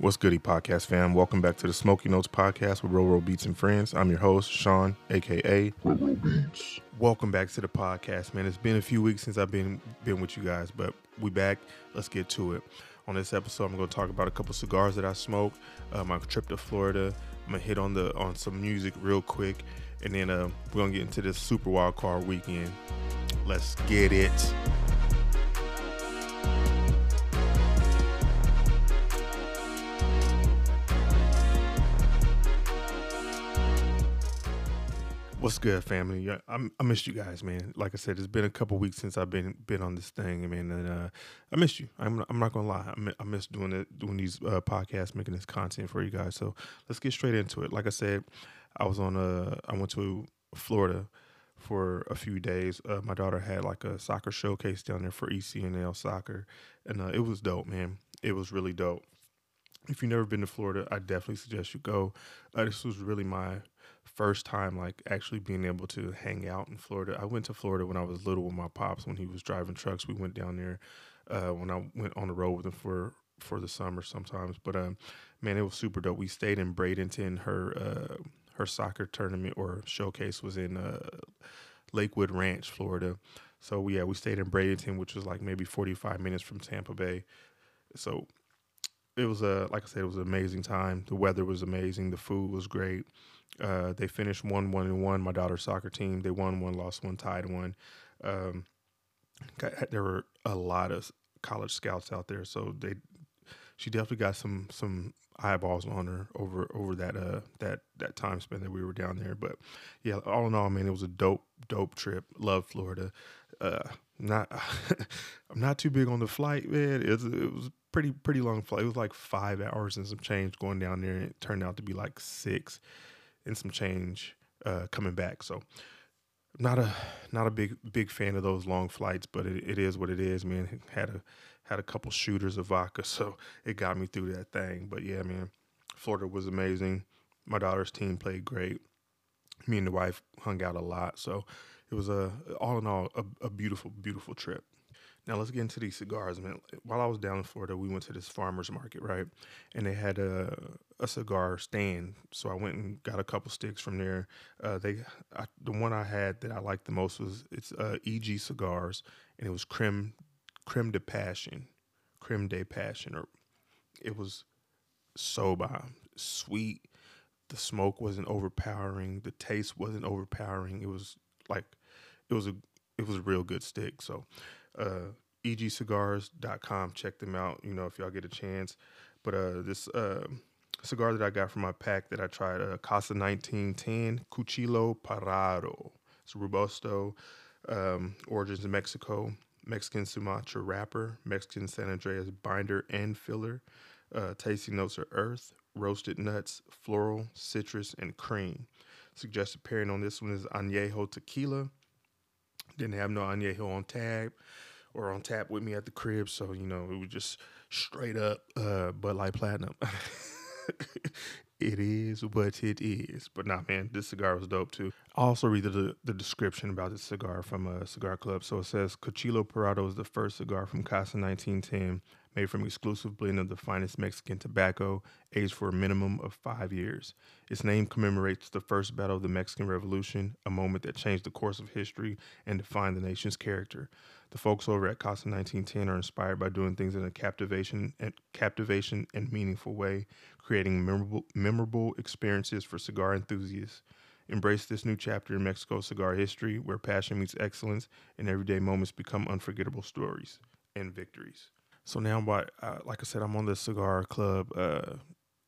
What's goody, podcast fam? Welcome back to the Smoky Notes podcast with Roro Beats and Friends. I'm your host, Sean, aka Roro Beats. Welcome back to the podcast, man. It's been a few weeks since I've been been with you guys, but we back. Let's get to it. On this episode, I'm going to talk about a couple cigars that I smoked, uh, my trip to Florida. I'm gonna hit on the on some music real quick, and then uh, we're gonna get into this super wild card weekend. Let's get it. What's good, family? I, I missed you guys, man. Like I said, it's been a couple weeks since I've been been on this thing, man, and uh, I missed you. I'm I'm not gonna lie. I, miss, I miss doing it, doing these uh, podcasts, making this content for you guys. So let's get straight into it. Like I said, I was on a I went to Florida for a few days. Uh, my daughter had like a soccer showcase down there for ECNL soccer, and uh, it was dope, man. It was really dope. If you've never been to Florida, I definitely suggest you go. Uh, this was really my first time like actually being able to hang out in Florida. I went to Florida when I was little with my pops when he was driving trucks. We went down there uh, when I went on the road with him for for the summer sometimes. But um, man, it was super dope. We stayed in Bradenton. Her uh, her soccer tournament or showcase was in uh, Lakewood Ranch, Florida. So yeah, we stayed in Bradenton, which was like maybe 45 minutes from Tampa Bay. So it was a like I said, it was an amazing time. The weather was amazing. The food was great. Uh, they finished one, one, and one. My daughter's soccer team. They won one, lost one, tied one. Um, there were a lot of college scouts out there, so they she definitely got some some eyeballs on her over over that uh that that time span that we were down there. But yeah, all in all, man, it was a dope dope trip. Love Florida. Uh, not I'm not too big on the flight, man. It was, it was pretty pretty long flight. It was like five hours and some change going down there, and it turned out to be like six and some change uh, coming back. So not a not a big big fan of those long flights, but it, it is what it is, man. Had a had a couple shooters of vodka, so it got me through that thing. But yeah, man, Florida was amazing. My daughter's team played great. Me and the wife hung out a lot, so it was a all in all a, a beautiful beautiful trip. Now let's get into these cigars, man. While I was down in Florida, we went to this farmers market, right? And they had a a cigar stand, so I went and got a couple sticks from there. Uh, they I, the one I had that I liked the most was it's uh, EG cigars, and it was creme creme de passion, creme de passion, or it was so bomb, sweet. The smoke wasn't overpowering. The taste wasn't overpowering. It was like it was a it was a real good stick. So uh, egcigars.com. Check them out, you know, if y'all get a chance. But uh, this uh, cigar that I got from my pack that I tried, uh, Casa 1910 Cuchillo Parado. It's Robusto, um, origins in Mexico, Mexican Sumatra wrapper, Mexican San Andreas binder and filler. Uh, tasty notes are earth, roasted nuts, floral, citrus, and cream. Suggested pairing on this one is añejo tequila. Didn't have no añejo on tap or on tap with me at the crib, so you know it was just straight up uh, Bud Light Platinum. it is what it is. But nah, man, this cigar was dope too. I also read the, the description about this cigar from a cigar club. So it says Cuchillo Parado is the first cigar from Casa 1910 made from exclusive blend of the finest Mexican tobacco, aged for a minimum of five years. Its name commemorates the first battle of the Mexican Revolution, a moment that changed the course of history and defined the nation's character. The folks over at Casa 1910 are inspired by doing things in a captivation and captivation and meaningful way, creating memorable, memorable experiences for cigar enthusiasts. Embrace this new chapter in Mexico's cigar history, where passion meets excellence and everyday moments become unforgettable stories and victories. So now, what? Uh, like I said, I'm on the cigar club, uh,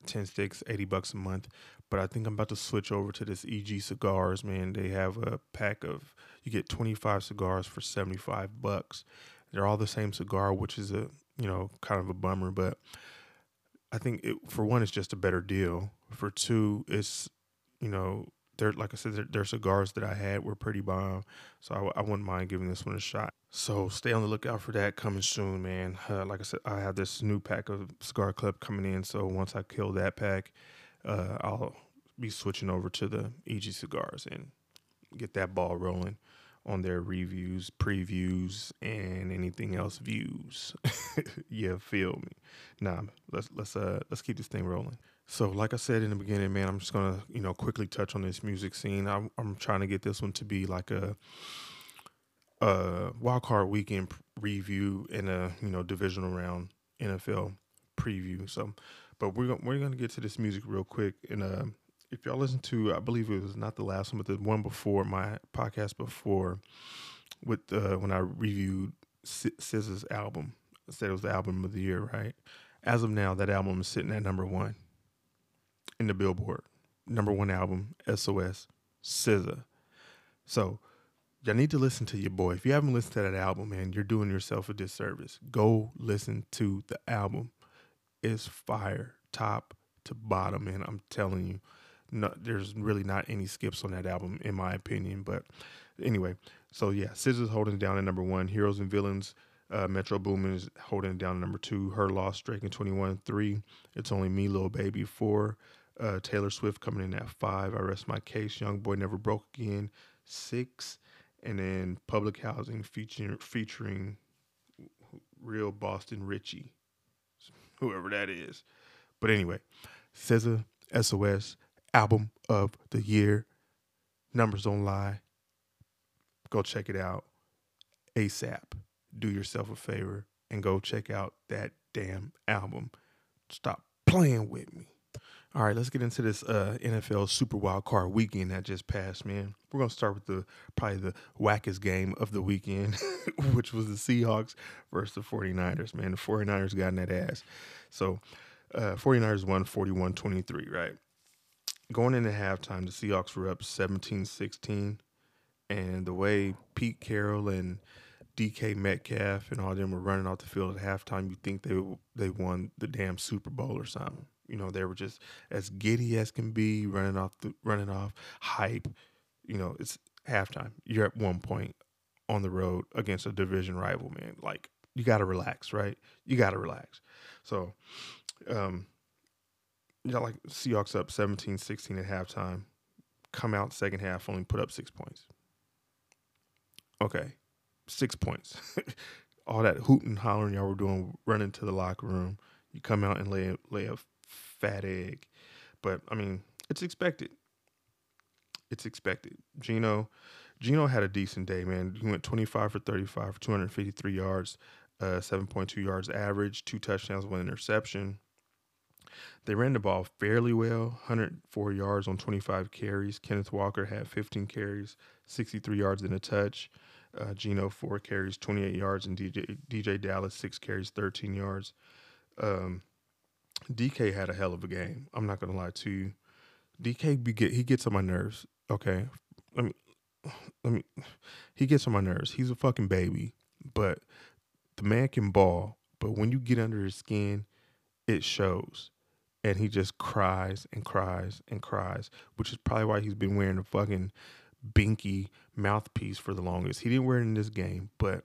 ten sticks, eighty bucks a month. But I think I'm about to switch over to this EG cigars. Man, they have a pack of you get 25 cigars for 75 bucks. They're all the same cigar, which is a you know kind of a bummer. But I think it, for one, it's just a better deal. For two, it's you know they're like I said, their, their cigars that I had were pretty bomb, so I, I, wouldn't mind giving this one a shot. So stay on the lookout for that coming soon, man. Uh, like I said, I have this new pack of Cigar Club coming in, so once I kill that pack, uh, I'll be switching over to the EG cigars and get that ball rolling. on their reviews, previews, and anything else views. yeah, feel me. Nah, let's let's uh let's keep this thing rolling. So, like I said in the beginning, man, I'm just gonna you know quickly touch on this music scene. I'm, I'm trying to get this one to be like a a wild card weekend review and a you know divisional round NFL preview. So, but we're gonna, we're gonna get to this music real quick. And uh, if y'all listen to, I believe it was not the last one, but the one before my podcast before, with uh, when I reviewed SZA's album, I said it was the album of the year, right? As of now, that album is sitting at number one in the Billboard, number one album, SOS, SZA. So y'all need to listen to your boy. If you haven't listened to that album, man, you're doing yourself a disservice. Go listen to the album. It's fire, top to bottom, man. I'm telling you, no, there's really not any skips on that album, in my opinion. But anyway, so yeah, SZA's holding down at number one. Heroes and Villains, uh, Metro Boomin is holding down at number two. Her Loss, Drake and 21, three. It's only me, Lil Baby, four. Uh, Taylor Swift coming in at five. I rest my case. YoungBoy Never Broke Again, six and then public housing featuring featuring real Boston Richey, whoever that is. But anyway, SZA SOS album of the year. Numbers don't lie. Go check it out ASAP. Do yourself a favor and go check out that damn album. Stop playing with me. All right, let's get into this uh, NFL Super Wild Card weekend that just passed, man. We're gonna start with the probably the wackest game of the weekend, which was the Seahawks versus the 49ers, man. The 49ers got in that ass. So uh 49ers won 41-23, right? Going into halftime, the Seahawks were up 17-16. And the way Pete Carroll and DK Metcalf and all them were running off the field at halftime, you think they they won the damn Super Bowl or something. You know, they were just as giddy as can be, running off the running off hype. You know, it's halftime. You're at one point on the road against a division rival, man. Like you got to relax, right? You got to relax. So, um, you know, like Seahawks up 17-16 at halftime. Come out second half, only put up six points. Okay, six points. All that hooting, hollering y'all were doing, running to the locker room. You come out and lay lay a fat egg. But I mean, it's expected. It's expected. Geno, Geno had a decent day, man. He went 25 for 35 for 253 yards, uh, 7.2 yards average, two touchdowns, one interception. They ran the ball fairly well, 104 yards on 25 carries. Kenneth Walker had 15 carries, 63 yards in a touch. Uh, Geno four carries, 28 yards, and DJ DeeJay Dallas six carries, 13 yards. Um, DK had a hell of a game. I'm not gonna lie to you. DK be get he gets on my nerves. Okay, let me let me. He gets on my nerves. He's a fucking baby, but the man can ball. But when you get under his skin, it shows, and he just cries and cries and cries, which is probably why he's been wearing a fucking binky mouthpiece for the longest. He didn't wear it in this game, but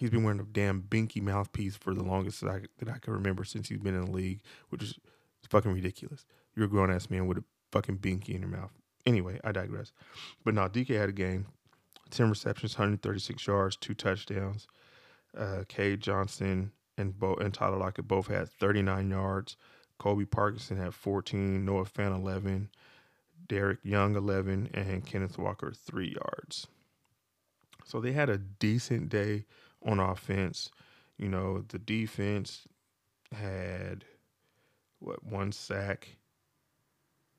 He's been wearing a damn binky mouthpiece for the longest that I, that I can remember since he's been in the league, which is fucking ridiculous. You're a grown ass man with a fucking binky in your mouth. Anyway, I digress. But now DK had a game 10 receptions, 136 yards, two touchdowns. Uh, Cade Johnson and, Bo- and Tyler Lockett both had 39 yards. Colby Parkinson had 14, Noah Fant 11, Derek Young 11, and Kenneth Walker 3 yards. So they had a decent day on offense. You know, the defense had what one sack.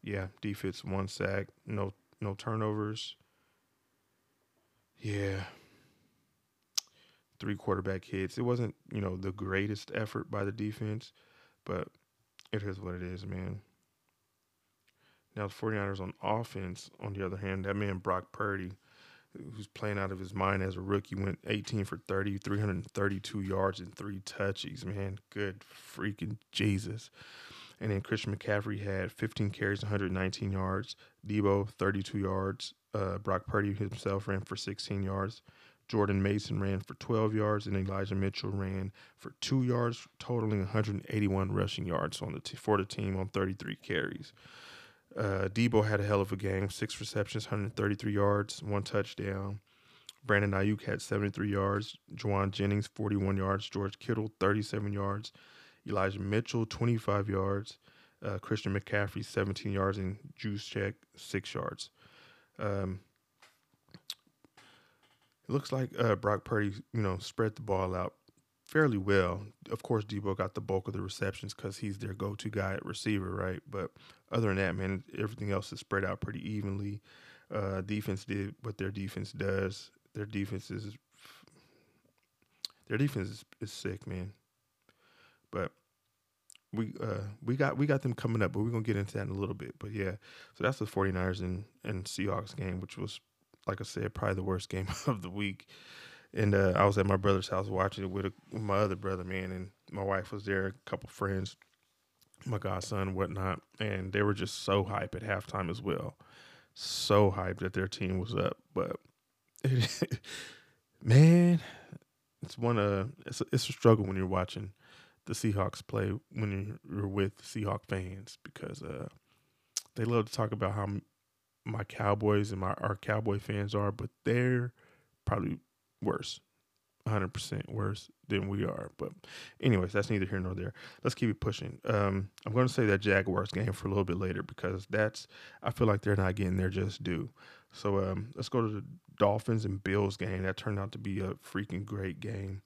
Yeah, defense one sack, no no turnovers. Yeah. Three quarterback hits. It wasn't, you know, the greatest effort by the defense, but it is what it is, man. Now the 49ers on offense, on the other hand, that man Brock Purdy who's playing out of his mind as a rookie, went 18 for 30, 332 yards and three touches. Man, good freaking Jesus. And then Christian McCaffrey had 15 carries, 119 yards. Debo, 32 yards. Uh, Brock Purdy himself ran for 16 yards. Jordan Mason ran for 12 yards, and Elijah Mitchell ran for two yards, totaling 181 rushing yards on the t- for the team on 33 carries. Uh, Deebo had a hell of a game, six receptions, 133 yards, one touchdown. Brandon Aiyuk had 73 yards. Jauan Jennings, 41 yards. George Kittle, 37 yards. Elijah Mitchell, 25 yards. Uh, Christian McCaffrey, 17 yards. And Juszczyk 6 yards. Um, it looks like uh, Brock Purdy, you know, spread the ball out fairly well. Of course, Deebo got the bulk of the receptions because he's their go-to guy at receiver, right? But other than that, man, everything else is spread out pretty evenly. Uh, defense did what their defense does. Their defense is their defense is, is sick, man. But we uh we got we got them coming up, but we're gonna get into that in a little bit. But yeah, so that's the 49ers and, and Seahawks game, which was like I said, probably the worst game of the week. And uh, I was at my brother's house watching it with, a, with, my other brother, man, and my wife was there, a couple friends, my godson, and whatnot, and they were just so hype at halftime as well, so hyped that their team was up. But man, it's one of it's a, it's a struggle when you're watching the Seahawks play when you're with Seahawk fans because uh, they love to talk about how my Cowboys and my our Cowboy fans are, but they're probably worse. 100% worse than we are. But, anyways, that's neither here nor there. Let's keep it pushing. Um, I'm going to say that Jaguars game for a little bit later because that's, I feel like they're not getting their just due. So, um, let's go to the Dolphins and Bills game. That turned out to be a freaking great game.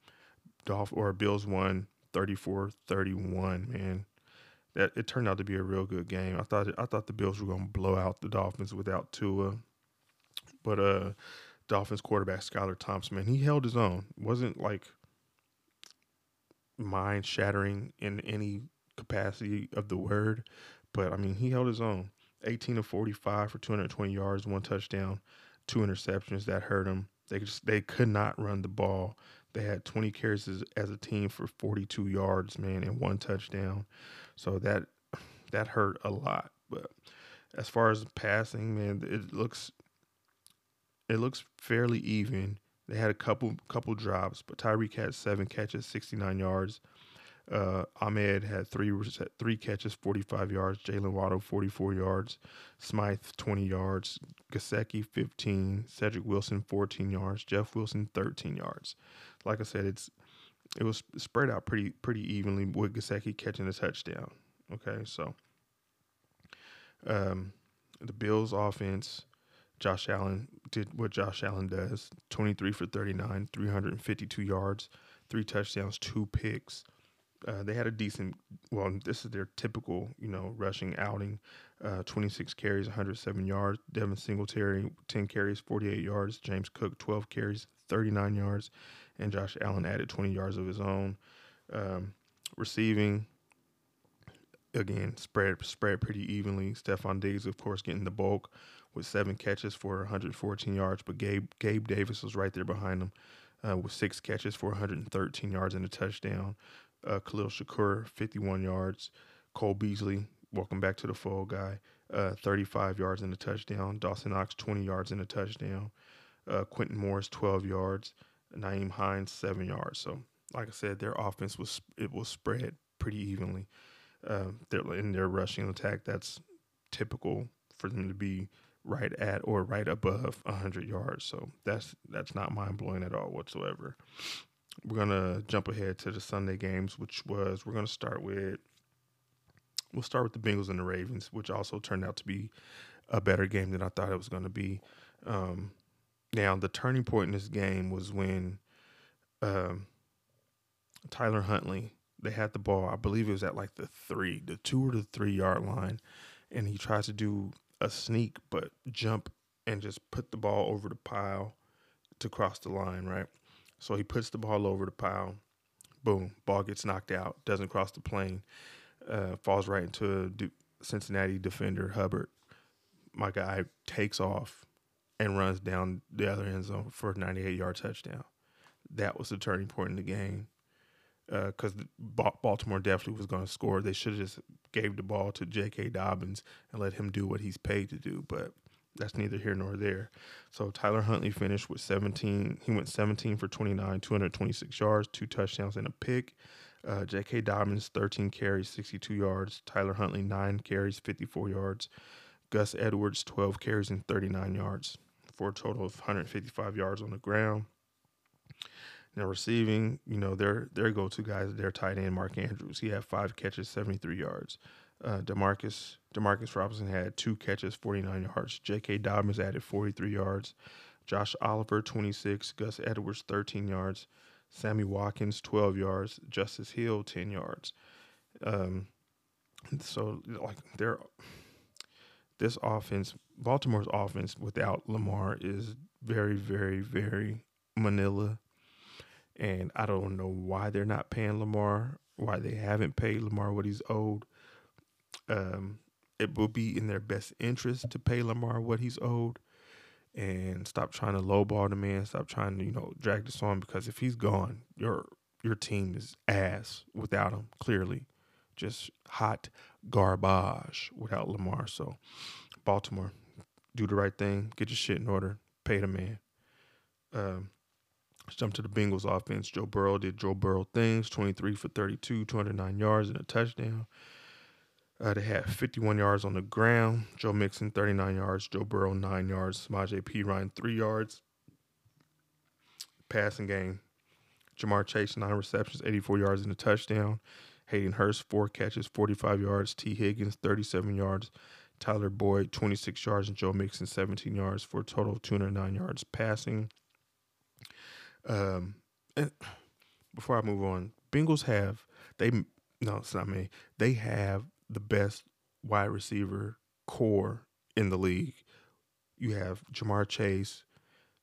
Dolph or Bills won 34 31, man that it turned out to be a real good game. I thought I thought the Bills were going to blow out the Dolphins without Tua, but uh, Dolphins quarterback Skylar Thompson, man, he held his own. wasn't like mind shattering in any capacity of the word, but I mean he held his own. 18 of 45 for 220 yards, one touchdown, two interceptions that hurt him. They just they could not run the ball. They had 20 carries as, as a team for 42 yards, man, and one touchdown. So that that hurt a lot. But as far as passing, man, it looks it looks fairly even. They had a couple couple drops, but Tyreek had seven catches, 69 yards. Uh, Ahmed had three three catches, 45 yards. Jaylen Waddle, 44 yards. Smythe, 20 yards. Gesicki, 15. Cedric Wilson, 14 yards. Jeff Wilson, 13 yards. Like I said, it's it was spread out pretty pretty evenly with Gesicki catching a touchdown. Okay, so um, the Bills offense, Josh Allen did what Josh Allen does: 23 for 39, 352 yards, three touchdowns, two picks. Uh, they had a decent, well, this is their typical, you know, rushing outing. Uh, 26 carries, 107 yards. Devin Singletary, 10 carries, 48 yards. James Cook, 12 carries, 39 yards and Josh Allen added 20 yards of his own. Um, receiving, again, spread spread pretty evenly. Stefon Diggs, of course, getting the bulk with seven catches for 114 yards, but Gabe Gabe Davis was right there behind him uh, with six catches for 113 yards and a touchdown. Uh, Khalil Shakir 51 yards. Cole Beasley, welcome back to the fold, guy. Uh, 35 yards and a touchdown. Dawson Knox, 20 yards and a touchdown. Uh, Quintin Morris, 12 yards. Nyheim Hines seven yards. So, like I said, their offense was it was spread pretty evenly. They're in their rushing attack. That's typical for them to be right at or right above 100 yards. So that's that's not mind blowing at all whatsoever. We're gonna jump ahead to the Sunday games, which was we're gonna start with we'll start with the Bengals and the Ravens, which also turned out to be a better game than I thought it was gonna be. Um, now, the turning point in this game was when um, Tyler Huntley, they had the ball, I believe it was at like the three, the two or the three yard line, and he tries to do a sneak, but jump and just put the ball over the pile to cross the line, right? So he puts the ball over the pile. Boom, ball gets knocked out, doesn't cross the plane, uh, falls right into a Cincinnati defender, Hubbard. My guy takes off, and runs down the other end zone for a 98 yard touchdown. That was the turning point in the game because uh, Baltimore definitely was going to score. They should have just gave the ball to J.K. Dobbins and let him do what he's paid to do, but that's neither here nor there. So Tyler Huntley finished with 17. He went 17 for 29, 226 yards, two touchdowns, and a pick. Uh, J.K. Dobbins, 13 carries, 62 yards. Tyler Huntley, 9 carries, 54 yards. Gus Edwards, 12 carries and 39 yards for a total of 155 yards on the ground. Now receiving, you know, their their go-to guys, their tight end Mark Andrews. He had five catches, 73 yards. Uh, Demarcus Demarcus Robinson had two catches, 49 yards. J.K. Dobbins added 43 yards. Josh Oliver, 26. Gus Edwards, 13 yards. Sammy Watkins, 12 yards. Justice Hill, 10 yards. Um, so like they're this offense, Baltimore's offense without Lamar is very, very, very Manila. And I don't know why they're not paying Lamar, why they haven't paid Lamar what he's owed. Um, it will be in their best interest to pay Lamar what he's owed and stop trying to lowball the man, stop trying to, you know, drag this on because if he's gone, your your team is ass without him, clearly. Just hot garbage without Lamar. So Baltimore, do the right thing, get your shit in order, pay the man. Um, let's jump to the Bengals offense. Joe Burrow did Joe Burrow things, 23 for 32, 209 yards and a touchdown. Uh, they had 51 yards on the ground. Joe Mixon, 39 yards. Joe Burrow, 9 yards. Samaje Ryan 3 yards. Passing game. Ja'Marr Chase, 9 receptions, 84 yards and a touchdown. Hayden Hurst, 4 catches, 45 yards. Tee Higgins, 37 yards. Tyler Boyd, 26 yards. And Joe Mixon, 17 yards for a total of 209 yards passing. Um, and before I move on, Bengals have, they, no, it's not me. They have the best wide receiver corps in the league. You have Ja'Marr Chase,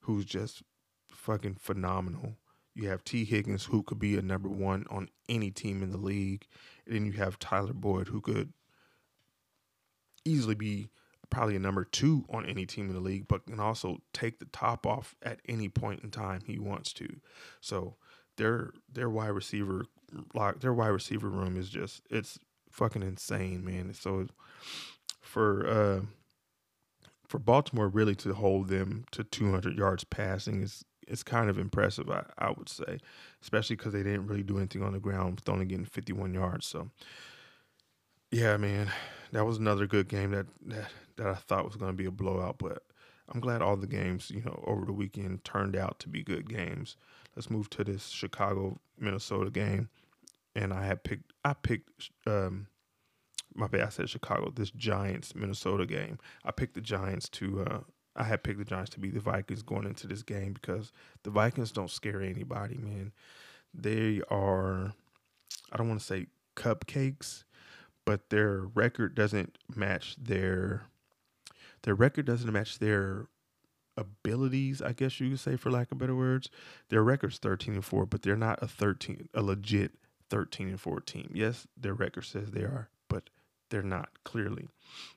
who's just fucking phenomenal. You have Tee Higgins, who could be a number one on any team in the league. And then you have Tyler Boyd, who could easily be probably a number two on any team in the league, but can also take the top off at any point in time he wants to. So their their wide receiver like their wide receiver room is just it's fucking insane, man. So for uh, for Baltimore really to hold them to 200 yards passing is it's kind of impressive, I, I would say, especially because they didn't really do anything on the ground with only getting 51 yards. So yeah, man, that was another good game that that, that I thought was going to be a blowout, but I'm glad all the games, you know, over the weekend turned out to be good games. Let's move to this Chicago Minnesota game and I had picked I picked um my bad I said Chicago this Giants Minnesota game. I picked the Giants to uh I had picked the Giants to beat the Vikings going into this game because the Vikings don't scare anybody, man. They are I don't want to say cupcakes, but their record doesn't match their their record doesn't match their abilities, I guess you could say for lack of better words. Their record's 13 and 4, but they're not a 13 a legit 13 and 14. Yes, their record says they are, but they're not clearly.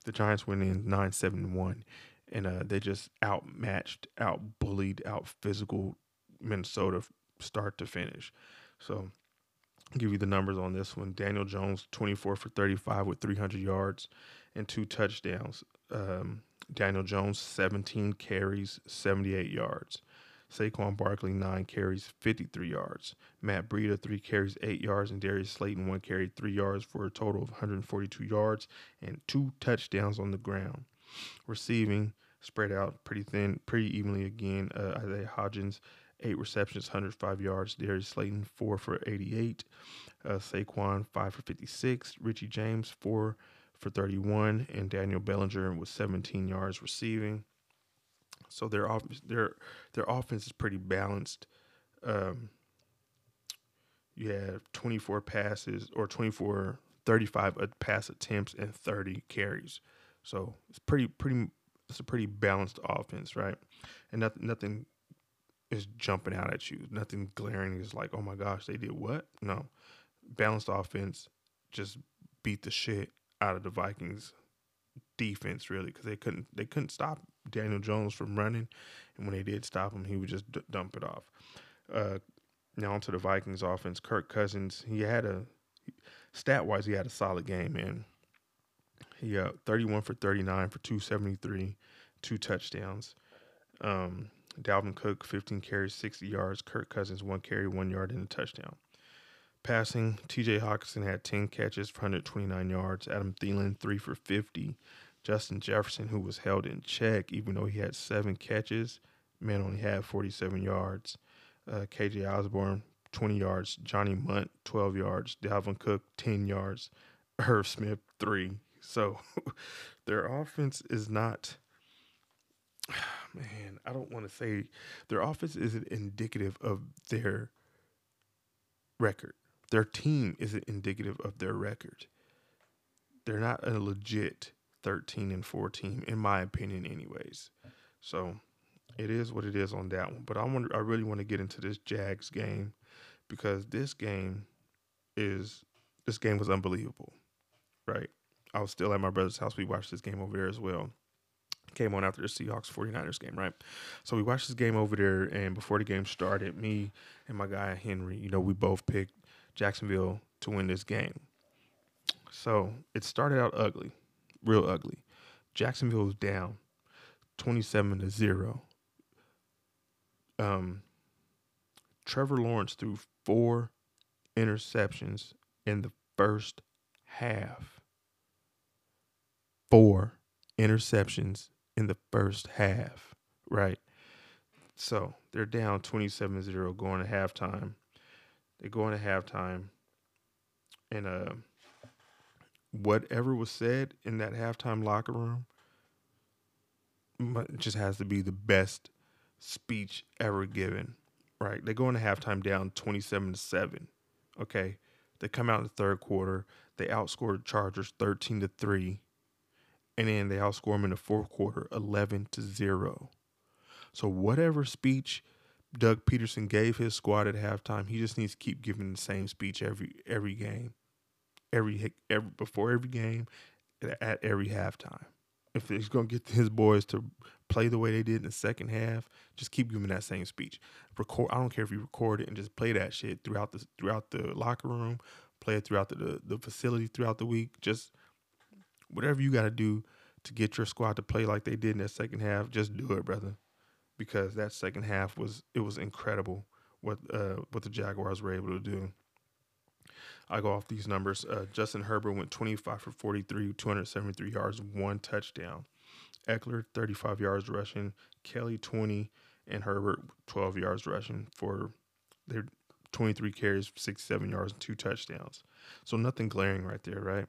The Giants went in 9 7 1, and uh, they just outmatched, out bullied, out physical Minnesota start to finish. So, I'll give you the numbers on this one. Daniel Jones, 24 for 35 with 300 yards and two touchdowns. Um, Daniel Jones, 17 carries, 78 yards. Saquon Barkley, nine carries, 53 yards. Matt Breida, three carries, eight yards. And Darius Slayton, one carry, three yards for a total of 142 yards and two touchdowns on the ground. Receiving, spread out pretty thin, pretty evenly again. Uh, Isaiah Hodgins, eight receptions, 105 yards. Darius Slayton, four for 88. Uh, Saquon, five for 56. Richie James, four for 31. And Daniel Bellinger with 17 yards receiving. So their off their their offense is pretty balanced. Um, you have 24 passes or 24 35 pass attempts and 30 carries. So it's pretty pretty it's a pretty balanced offense, right? And nothing nothing is jumping out at you. Nothing glaring is like, "Oh my gosh, they did what?" No. Balanced offense just beat the shit out of the Vikings defense really because they couldn't they couldn't stop Daniel Jones from running, and when they did stop him, he would just d- dump it off. Uh, now onto the Vikings offense. Kirk Cousins, he had a stat wise, he had a solid game, man. He uh, 31 for 39 for 273, two touchdowns. Um, Dalvin Cook, 15 carries, 60 yards. Kirk Cousins, one carry, one yard, and a touchdown. Passing, TJ Hockenson had 10 catches for 129 yards. Adam Thielen, three for 50, Justin Jefferson, who was held in check, even though he had seven catches, man only had 47 yards. Uh, KJ Osborn, 20 yards. Johnny Mundt, 12 yards. Dalvin Cook, 10 yards. Irv Smith, three. So their offense is not, man, I don't want to say their offense isn't indicative of their record. Their team isn't indicative of their record. They're not a legit 13 and 4 team, in my opinion, anyways. So it is what it is on that one. But I want I really want to get into this Jags game because this game is this game was unbelievable. Right? I was still at my brother's house. We watched this game over there as well. Came on after the Seahawks 49ers game, right? So we watched this game over there, and before the game started, me and my guy Henry, you know, we both picked Jacksonville to win this game. So it started out ugly, real ugly. Jacksonville was down 27 to 0 um, Trevor Lawrence threw four interceptions in the first half. Four interceptions in the first half, right? So they're down 27 0 going to halftime. They go into halftime, and uh, whatever was said in that halftime locker room just has to be the best speech ever given. Right? They go into halftime down 27 to 7. Okay. They come out in the third quarter. They outscored the Chargers 13 to 3. And then they outscore them in the fourth quarter 11 to 0. So whatever speech Doug Pederson gave his squad at halftime, he just needs to keep giving the same speech every every game. Every every before every game at every halftime if he's going to get his boys to play the way they did in the second half, just keep giving that same speech. Record. I don't care if you record it and just play that shit throughout the throughout the locker room, play it throughout the the, the facility throughout the week. Just whatever you got to do to get your squad to play like they did in that second half, just do it, brother. Because that second half was it was incredible what uh, what the Jaguars were able to do. I go off these numbers. Uh, Justin Herbert went 25 for 43, 273 yards, one touchdown. Ekeler 35 yards rushing, Kelly 20, and Herbert 12 yards rushing for their 23 carries, 67 yards, and two touchdowns. So nothing glaring right there, right?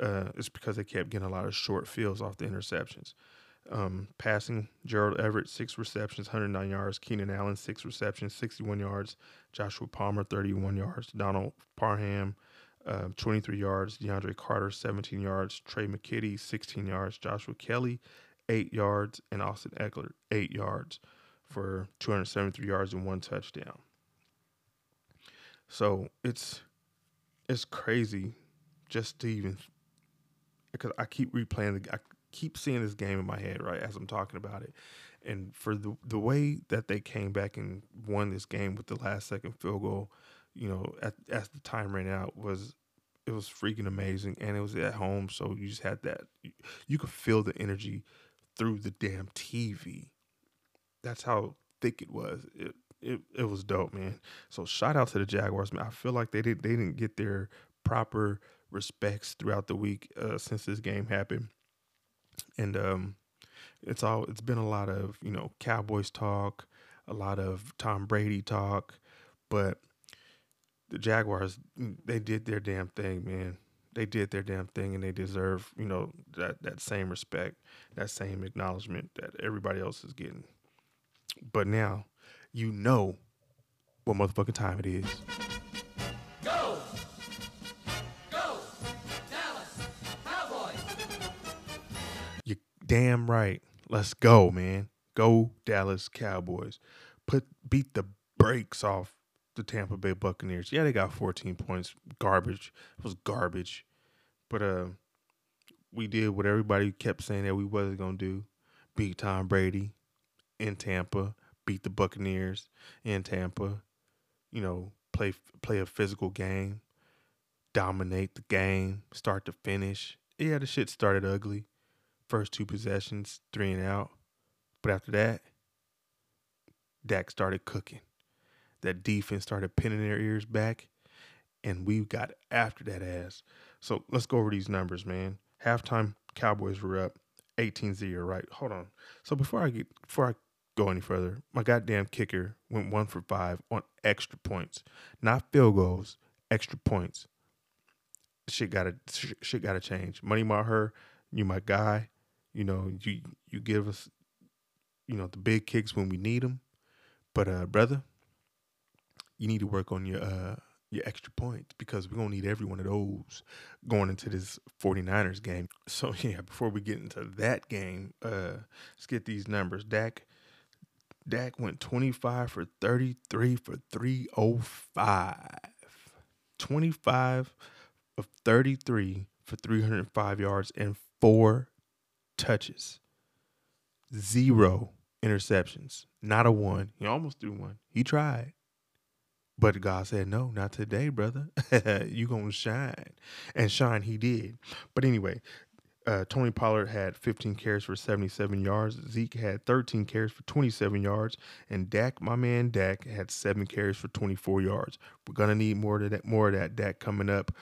Uh, it's because they kept getting a lot of short fields off the interceptions. Um, passing, Gerald Everett, six receptions, 109 yards. Keenan Allen, six receptions, 61 yards. Joshua Palmer, 31 yards. Donald Parham, uh, 23 yards. DeAndre Carter, 17 yards. Tre' McKitty, 16 yards. Joshua Kelly, 8 yards. And Austin Ekeler, 8 yards for 273 yards and one touchdown. So it's it's crazy just to even because I keep replaying the I keep seeing this game in my head right as I'm talking about it. And for the the way that they came back and won this game with the last second field goal, you know, at as the time ran out was it was freaking amazing and it was at home so you just had that you could feel the energy through the damn TV. That's how thick it was. It it, it was dope, man. So shout out to the Jaguars, man. I feel like they did they didn't get their proper respects throughout the week uh, since this game happened and um, it's all it's been a lot of you know Cowboys talk, a lot of Tom Brady talk, but the Jaguars they did their damn thing, man. They did their damn thing, and they deserve you know that that same respect, that same acknowledgement that everybody else is getting. But now, you know what motherfucking time it is. Damn right. Let's go, man. Go Dallas Cowboys. Put beat the brakes off the Tampa Bay Buccaneers. Yeah, they got 14 points. Garbage. It was garbage. But uh we did what everybody kept saying that we wasn't gonna do. Beat Tom Brady in Tampa, beat the Buccaneers in Tampa, you know, play play a physical game, dominate the game, start to finish. Yeah, the shit started ugly first two possessions, three and out. But after that, Dak started cooking. That defense started pinning their ears back, and we got after that ass. So let's go over these numbers, man. Halftime Cowboys were up 18-0, right? Hold on. So before I get before I go any further, my goddamn kicker went one for five on extra points, not field goals, extra points. Shit gotta shit gotta change. Money Maher, you my guy. You know you you give us, you know the big kicks when we need them, but uh, brother, you need to work on your uh your extra points because we're to need every one of those going into this 49ers game. So, yeah, before we get into that game, uh, let's get these numbers. Dak Dak went 25 for 33 for 305. 25 of 33 for 305 yards and four touches. Zero interceptions. Not a one. He almost threw one. He tried. But God said, no, not today, brother. you going to shine. And shine he did. But anyway, uh, Tony Pollard had 15 carries for 77 yards. Zeke had 13 carries for 27 yards, and Dak, my man Dak, had seven carries for 24 yards. We're gonna need more of that, more of that Dak coming up.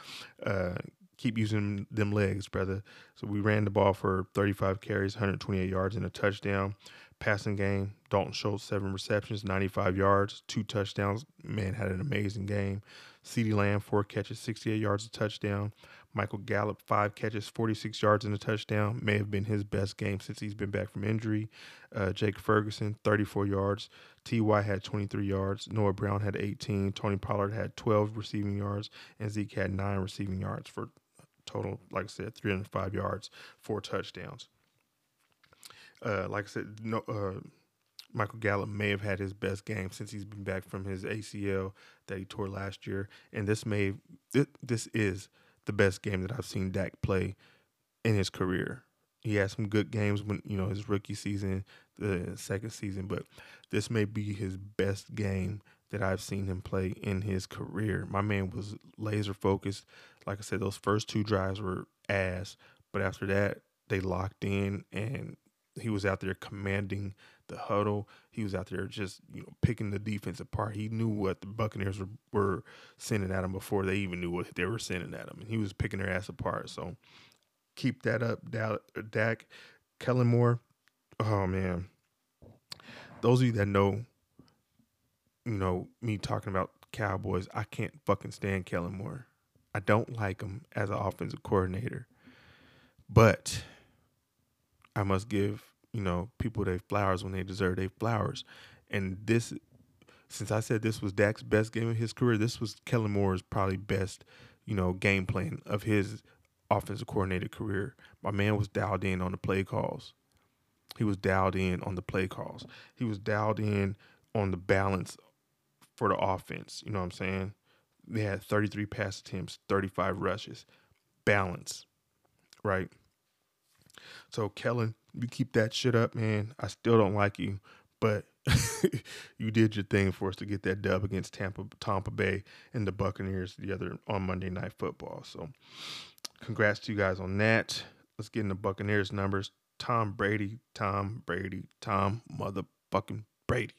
Uh, keep using them legs, brother. So we ran the ball for 35 carries, 128 yards, and a touchdown. Passing game, Dalton Schultz, seven receptions, 95 yards, two touchdowns. Man, had an amazing game. CeeDee Lamb, four catches, 68 yards, a touchdown. Michael Gallup, five catches, 46 yards, and a touchdown. May have been his best game since he's been back from injury. Uh, Jake Ferguson, 34 yards. T.Y. had 23 yards. Noah Brown had 18. Tony Pollard had 12 receiving yards. And Zeke had nine receiving yards for total, like I said, 305 yards, four touchdowns. Uh, like I said, no, uh, Michael Gallup may have had his best game since he's been back from his ACL that he tore last year, and this may this, this is the best game that I've seen Dak play in his career. He had some good games when you know his rookie season, the second season, but this may be his best game that I've seen him play in his career. My man was laser focused. Like I said, those first two drives were ass, but after that, they locked in and he was out there commanding the huddle. He was out there just you know picking the defense apart. He knew what the Buccaneers were, were sending at him before they even knew what they were sending at him, and he was picking their ass apart. So keep that up, Dak. Kellen Moore. Oh man, those of you that know, you know me talking about Cowboys. I can't fucking stand Kellen Moore. I don't like him as an offensive coordinator, but I must give you know people their flowers when they deserve their flowers. And this, since I said this was Dak's best game of his career, this was Kellen Moore's probably best, you know, game plan of his offensive coordinator career. My man was dialed in on the play calls. He was dialed in on the play calls. He was dialed in on the balance for the offense. You know what I'm saying? They had 33 pass attempts, 35 rushes, balance, right? So Kellen, you keep that shit up, man. I still don't like you, but you did your thing for us to get that dub against Tampa Tampa Bay and the Buccaneers the other on Monday Night Football. So, congrats to you guys on that. Let's get into Buccaneers numbers. Tom Brady, Tom Brady, Tom motherfucking Brady.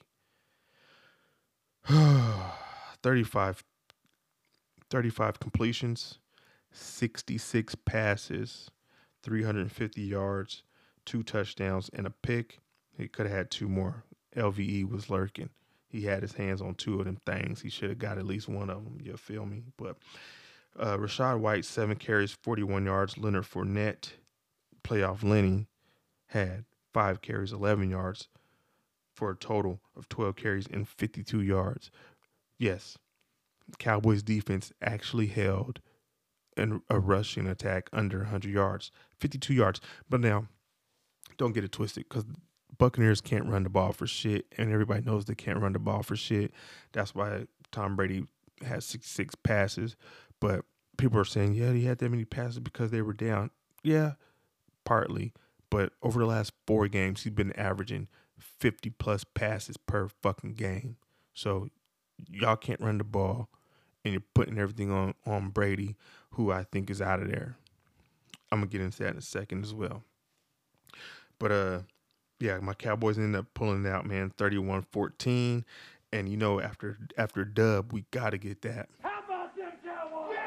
35 35 completions, 66 passes, 350 yards, two touchdowns, and a pick. He could have had two more. LVE was lurking. He had his hands on two of them things. He should have got at least one of them. You feel me? But uh, Rachaad White, seven carries, 41 yards. Leonard Fournette, playoff Lenny, had five carries, 11 yards for a total of 12 carries and 52 yards. Yes, Cowboys defense actually held and a rushing attack under 100 yards, 52 yards. But now, don't get it twisted because Buccaneers can't run the ball for shit, and everybody knows they can't run the ball for shit. That's why Tom Brady had 66 passes. But people are saying, yeah, he had that many passes because they were down. Yeah, partly. But over the last four games, he's been averaging 50 plus passes per fucking game. So y'all can't run the ball and you're putting everything on on Brady, who I think is out of there. I'm gonna get into that in a second as well. But uh yeah, my Cowboys ended up pulling it out, man, 31-14. And you know, after after dub, we gotta get that. How about them Cowboys?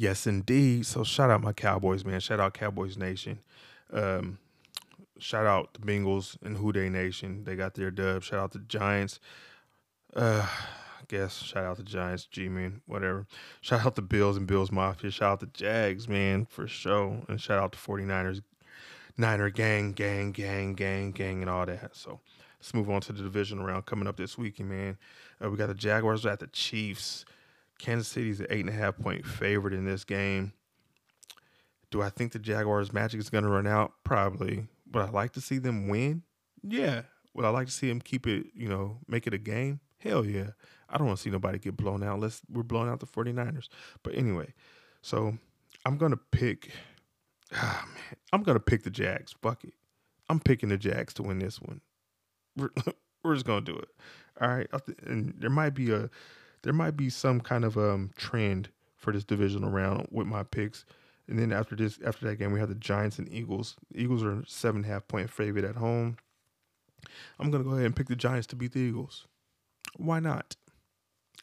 Yes, indeed. So shout out my Cowboys, man. Shout out Cowboys Nation. Um, shout out the Bengals and Who Dey Nation. They got their dub. Shout out the Giants. Uh, I guess shout out the Giants, G man, whatever. Shout out the Bills and Bills Mafia. Shout out the Jags, man, for sure. And shout out the 49ers, Niner gang, gang, gang, gang, gang, and all that. So let's move on to the division round coming up this weekend, man. Uh, we got the Jaguars at the Chiefs. Kansas City's an eight and a half point favorite in this game. Do I think the Jaguars' magic is going to run out? Probably. Would I like to see them win? Yeah. Would I like to see them keep it, you know, make it a game? Hell yeah. I don't want to see nobody get blown out unless we're blowing out the 49ers. But anyway, so I'm going to pick, ah, man, I'm going to pick the Jags. Fuck it. I'm picking the Jags to win this one. We're, we're just going to do it. All right. And there might be a, there might be some kind of um trend for this divisional round with my picks. And then after this, after that game, we have the Giants and Eagles. The Eagles are seven and a half point favorite at home. I'm gonna go ahead and pick the Giants to beat the Eagles. Why not?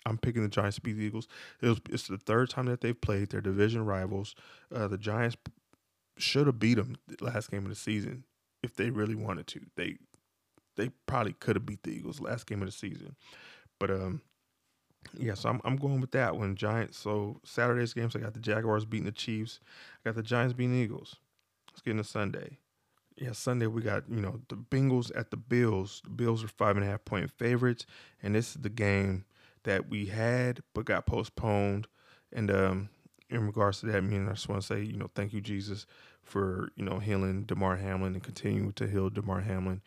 I'm picking the Giants to beat the Eagles. It was, it's the third time that they've played. Their division rivals. Uh, the Giants should have beat them the last game of the season if they really wanted to. They they probably could have beat the Eagles last game of the season, but um, yeah, so I'm I'm going with that one. Giants. So Saturday's games, I got the Jaguars beating the Chiefs. I got the Giants beating the Eagles. Let's get into Sunday. Yeah, Sunday we got you know the Bengals at the Bills. The Bills are five and a half point favorites, and this is the game that we had but got postponed. And um, in regards to that, I mean, I just want to say you know thank you Jesus for you know healing Damar Hamlin and continue to heal Damar Hamlin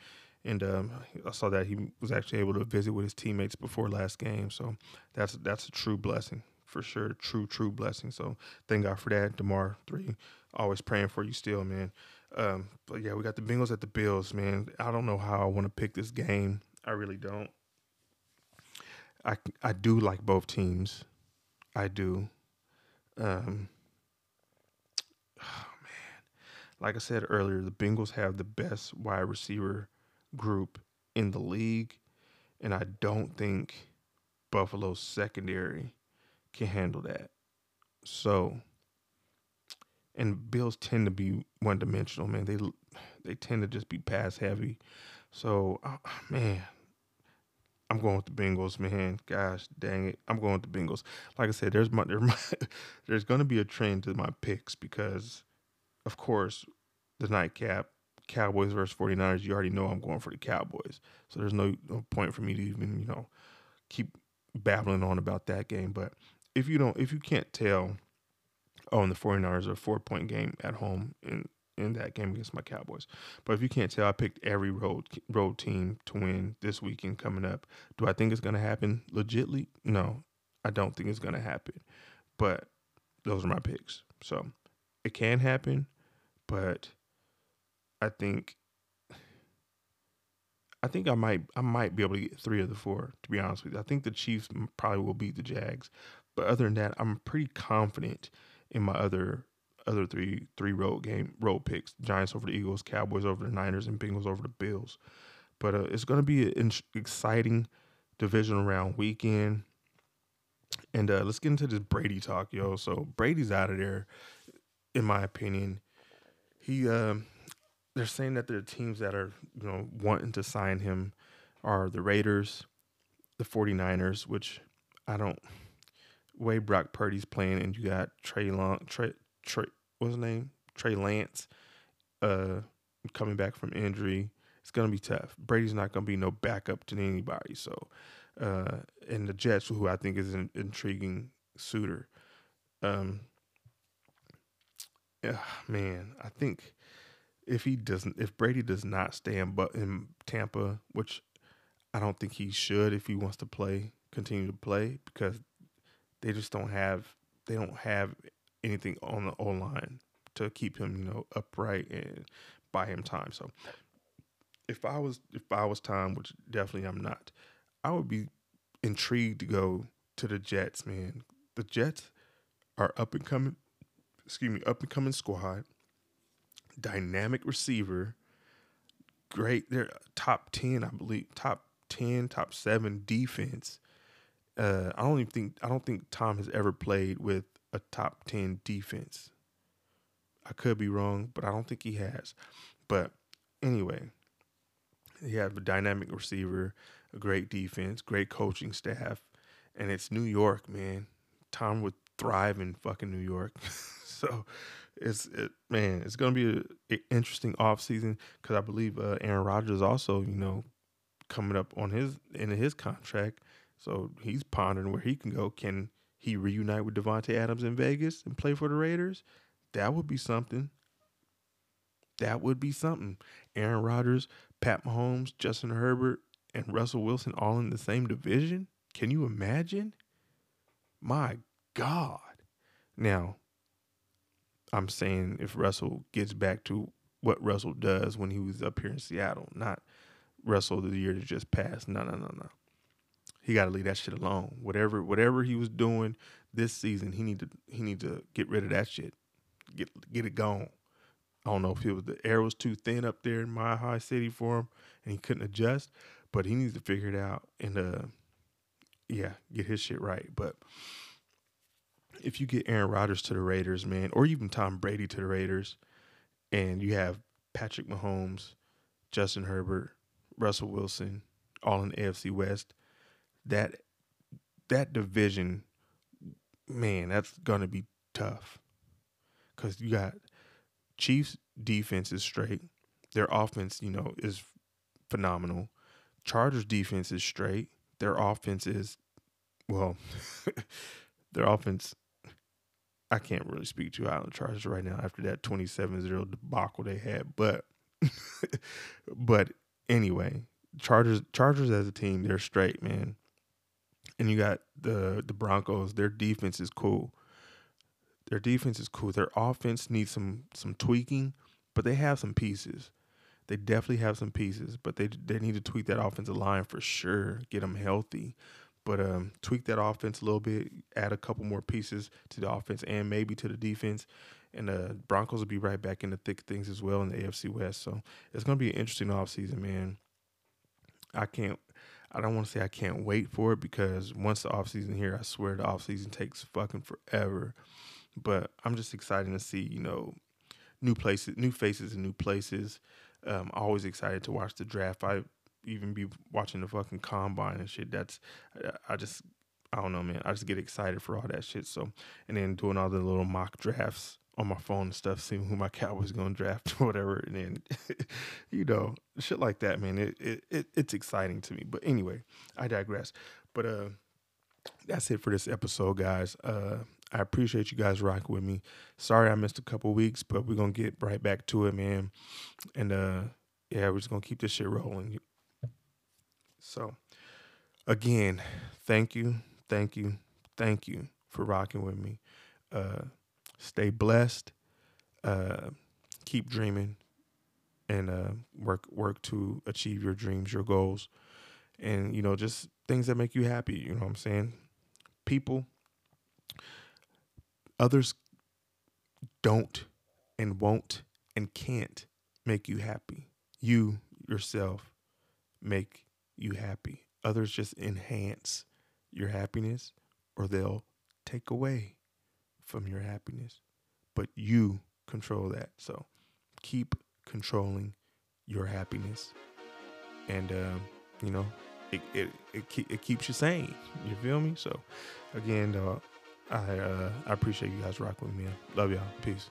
and um, I saw that he was actually able to visit with his teammates before last game. So that's that's a true blessing for sure. True, true blessing. So thank God for that. Damar three, always praying for you still, man. Um, but yeah, we got the Bengals at the Bills, man. I don't know how I want to pick this game. I really don't. I I do like both teams. I do. Um, oh man, like I said earlier, the Bengals have the best wide receiver group in the league, and I don't think Buffalo's secondary can handle that. So, and Bills tend to be one dimensional, man. They they tend to just be pass heavy. So, uh, man, I'm going with the Bengals, man. Gosh, dang it, I'm going with the Bengals. Like I said, there's my, there, there's going to be a trend to my picks because, of course, the nightcap Cowboys versus 49ers, you already know I'm going for the Cowboys. So there's no, no point for me to even, you know, keep babbling on about that game. But if you don't, if you can't tell, oh, and the 49ers are a four point game at home in, in that game against my Cowboys. But if you can't tell, I picked every road road team to win this weekend coming up. Do I think it's going to happen legitly? No, I don't think it's going to happen. But those are my picks. So it can happen, but I think I think I might I might be able to get three of the four. To be honest with you, I think the Chiefs probably will beat the Jags, but other than that, I'm pretty confident in my other other three three road game road picks: Giants over the Eagles, Cowboys over the Niners, and Bengals over the Bills. But uh, it's going to be an exciting divisional round weekend. And uh, let's get into this Brady talk, yo. So Brady's out of there, in my opinion. He um, they're saying that the teams that are you know wanting to sign him are the Raiders, the 49ers, which I don't way Brock Purdy's playing and you got Trey Long Trey Trey what's his name? Trey Lance uh coming back from injury. It's gonna be tough. Brady's not gonna be no backup to anybody. So uh and the Jets, who I think is an intriguing suitor. Um yeah, man, I think if he doesn't, if Brady does not stay in, but in Tampa, which I don't think he should, if he wants to play, continue to play, because they just don't have, they don't have anything on the O line to keep him, you know, upright and buy him time. So if I was, if I was Tom, which definitely I'm not, I would be intrigued to go to the Jets, man. The Jets are up and coming, excuse me, up and coming squad dynamic receiver. Great, they're top ten, I believe, top ten, top seven defense. Uh, I don't even think I don't think Tom has ever played with a top 10 defense. I could be wrong, but I don't think he has. But anyway, he have a dynamic receiver, a great defense, great coaching staff, and it's New York, man. Tom would thrive in fucking New York. so it's it, man, it's gonna be an interesting offseason because I believe uh, Aaron Rodgers also, you know, coming up on his in his contract. So he's pondering where he can go. Can he reunite with Davante Adams in Vegas and play for the Raiders? That would be something. That would be something. Aaron Rodgers, Pat Mahomes, Justin Herbert, and Russell Wilson all in the same division. Can you imagine? My God. Now, I'm saying if Russell gets back to what Russell does when he was up here in Seattle, not Russell the year that just passed. No, no, no, no. He got to leave that shit alone. Whatever, whatever he was doing this season, he need to he need to get rid of that shit. Get get it gone. I don't know if it was the air was too thin up there in Mile High City for him and he couldn't adjust, but he needs to figure it out and uh yeah, get his shit right. But if you get Aaron Rodgers to the Raiders, man, or even Tom Brady to the Raiders, and you have Patrick Mahomes, Justin Herbert, Russell Wilson, all in the AFC West, that that division, man, that's gonna be tough. Cause you got Chiefs defense is straight. Their offense, you know, is phenomenal. Chargers defense is straight. Their offense is well, their offense I can't really speak to Island Chargers right now after that 27-0 debacle they had, but but anyway, Chargers Chargers as a team, they're straight, man. And you got the the Broncos, their defense is cool. Their defense is cool. Their offense needs some some tweaking, but they have some pieces. They definitely have some pieces, but they they need to tweak that offensive line for sure. Get them healthy, but um, tweak that offense a little bit. Add a couple more pieces to the offense and maybe to the defense. And the Broncos will be right back in the thick things as well in the AFC West. So it's gonna be an interesting offseason, man. I can't I don't want to say I can't wait for it because once the offseason here, I swear the offseason takes fucking forever. But I'm just excited to see, you know, new places, new faces and new places. Um, always excited to watch the draft. I even be watching the fucking combine and shit. That's I just I don't know, man. I just get excited for all that shit. So and then doing all the little mock drafts on my phone and stuff, seeing who my Cowboys gonna draft or whatever, and then you know shit like that, man. It, it it it's exciting to me. But anyway, I digress. But uh, that's it for this episode, guys. Uh, I appreciate you guys rocking with me. Sorry I missed a couple weeks, but we're gonna get right back to it, man. And uh, yeah, we're just gonna keep this shit rolling. So, again, thank you, thank you, thank you for rocking with me. Uh, stay blessed. Uh, keep dreaming, and uh, work work to achieve your dreams, your goals, and you know just things that make you happy. You know what I'm saying? People Others don't and won't and can't make you happy. You yourself make you happy. Others just enhance your happiness or they'll take away from your happiness. But you control that. So keep controlling your happiness. And, um, you know, it, it, it, it, keeps you sane. You feel me? So, again, uh, I uh, I appreciate you guys rocking with me. Love y'all. Peace.